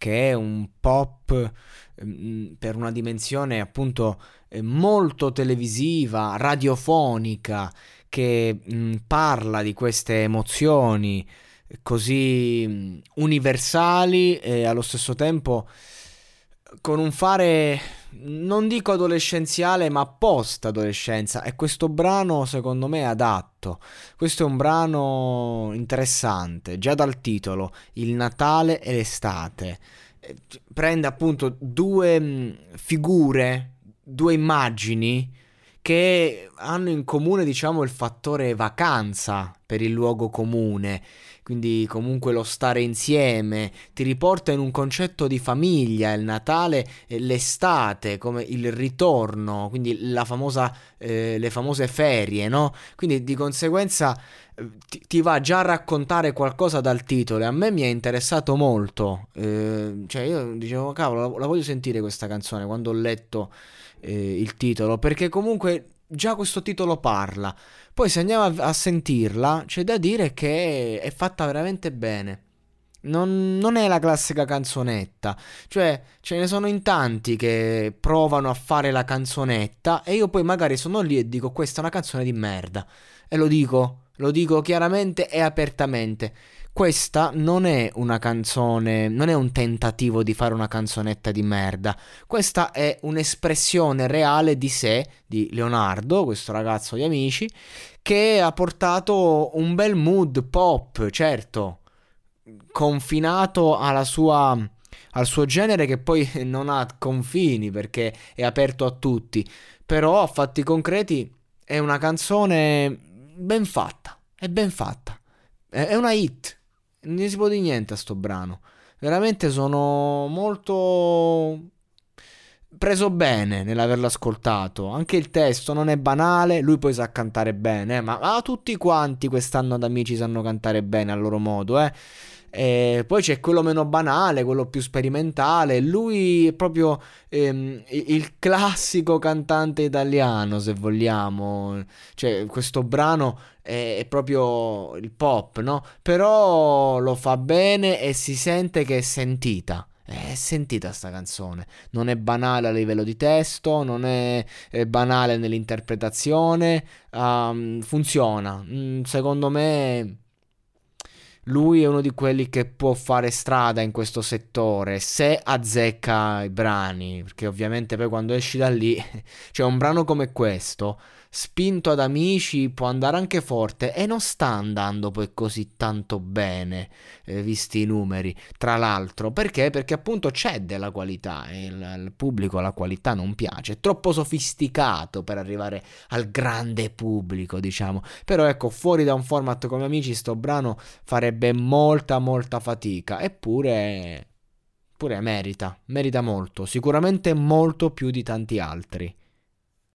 che è un pop mm, per una dimensione appunto eh, molto televisiva, radiofonica, che mh, parla di queste emozioni così mh, universali e allo stesso tempo con un fare non dico adolescenziale ma post adolescenza e questo brano secondo me è adatto. Questo è un brano interessante già dal titolo il Natale e l'estate. Eh, prende appunto due mh, figure due immagini che hanno in comune diciamo il fattore vacanza per il luogo comune quindi comunque lo stare insieme, ti riporta in un concetto di famiglia, il Natale, l'estate, come il ritorno, quindi famosa, eh, le famose ferie, no? Quindi di conseguenza eh, ti, ti, va già a raccontare qualcosa dal titolo e a me mi è interessato molto, eh, cioè io dicevo cavolo, la, la, voglio sentire questa canzone quando ho letto eh, il titolo, perché comunque già questo titolo parla. Poi se andiamo a, a sentirla, c'è da dire che è fatta veramente bene. Non, non, è la classica canzonetta, cioè ce ne sono in tanti che provano a fare la canzonetta e io poi magari sono lì e dico questa è una canzone di merda e lo dico, lo dico chiaramente e apertamente. Questa non è una canzone, non è un tentativo di fare una canzonetta di merda. Questa è un'espressione reale di sé, di Leonardo, questo ragazzo di amici, che ha portato un bel mood pop, certo, confinato alla sua al suo genere che poi non ha confini perché è aperto a tutti, però a fatti concreti è una canzone ben fatta, è ben fatta, è una hit, non si può dire niente a sto brano. Veramente sono molto preso bene nell'averlo ascoltato. Anche il testo non è banale, lui poi sa cantare bene, ma, ma tutti quanti quest'anno ad amici sanno cantare bene a loro modo, eh. E poi c'è quello meno banale, quello più sperimentale. Lui è proprio ehm, il classico cantante italiano, se vogliamo. Cioè, questo brano è, proprio il pop, no? Però lo fa bene e si sente che è sentita. È sentita sta canzone, non è banale a livello di testo, non è, è banale nell'interpretazione, um, funziona. Mm, secondo me lui è uno di quelli che può fare strada in questo settore se azzecca i brani, perché ovviamente poi quando esci da lì, cioè un brano come questo spinto ad amici può andare anche forte e non sta andando poi così tanto bene, eh, visti i numeri. Tra l'altro, perché? Perché appunto c'è della qualità il, il pubblico la qualità non piace, è troppo sofisticato per arrivare al grande pubblico, diciamo. Però ecco, fuori da un format come amici, sto brano farebbe molta molta fatica, eppure pure merita, merita molto, sicuramente molto più di tanti altri.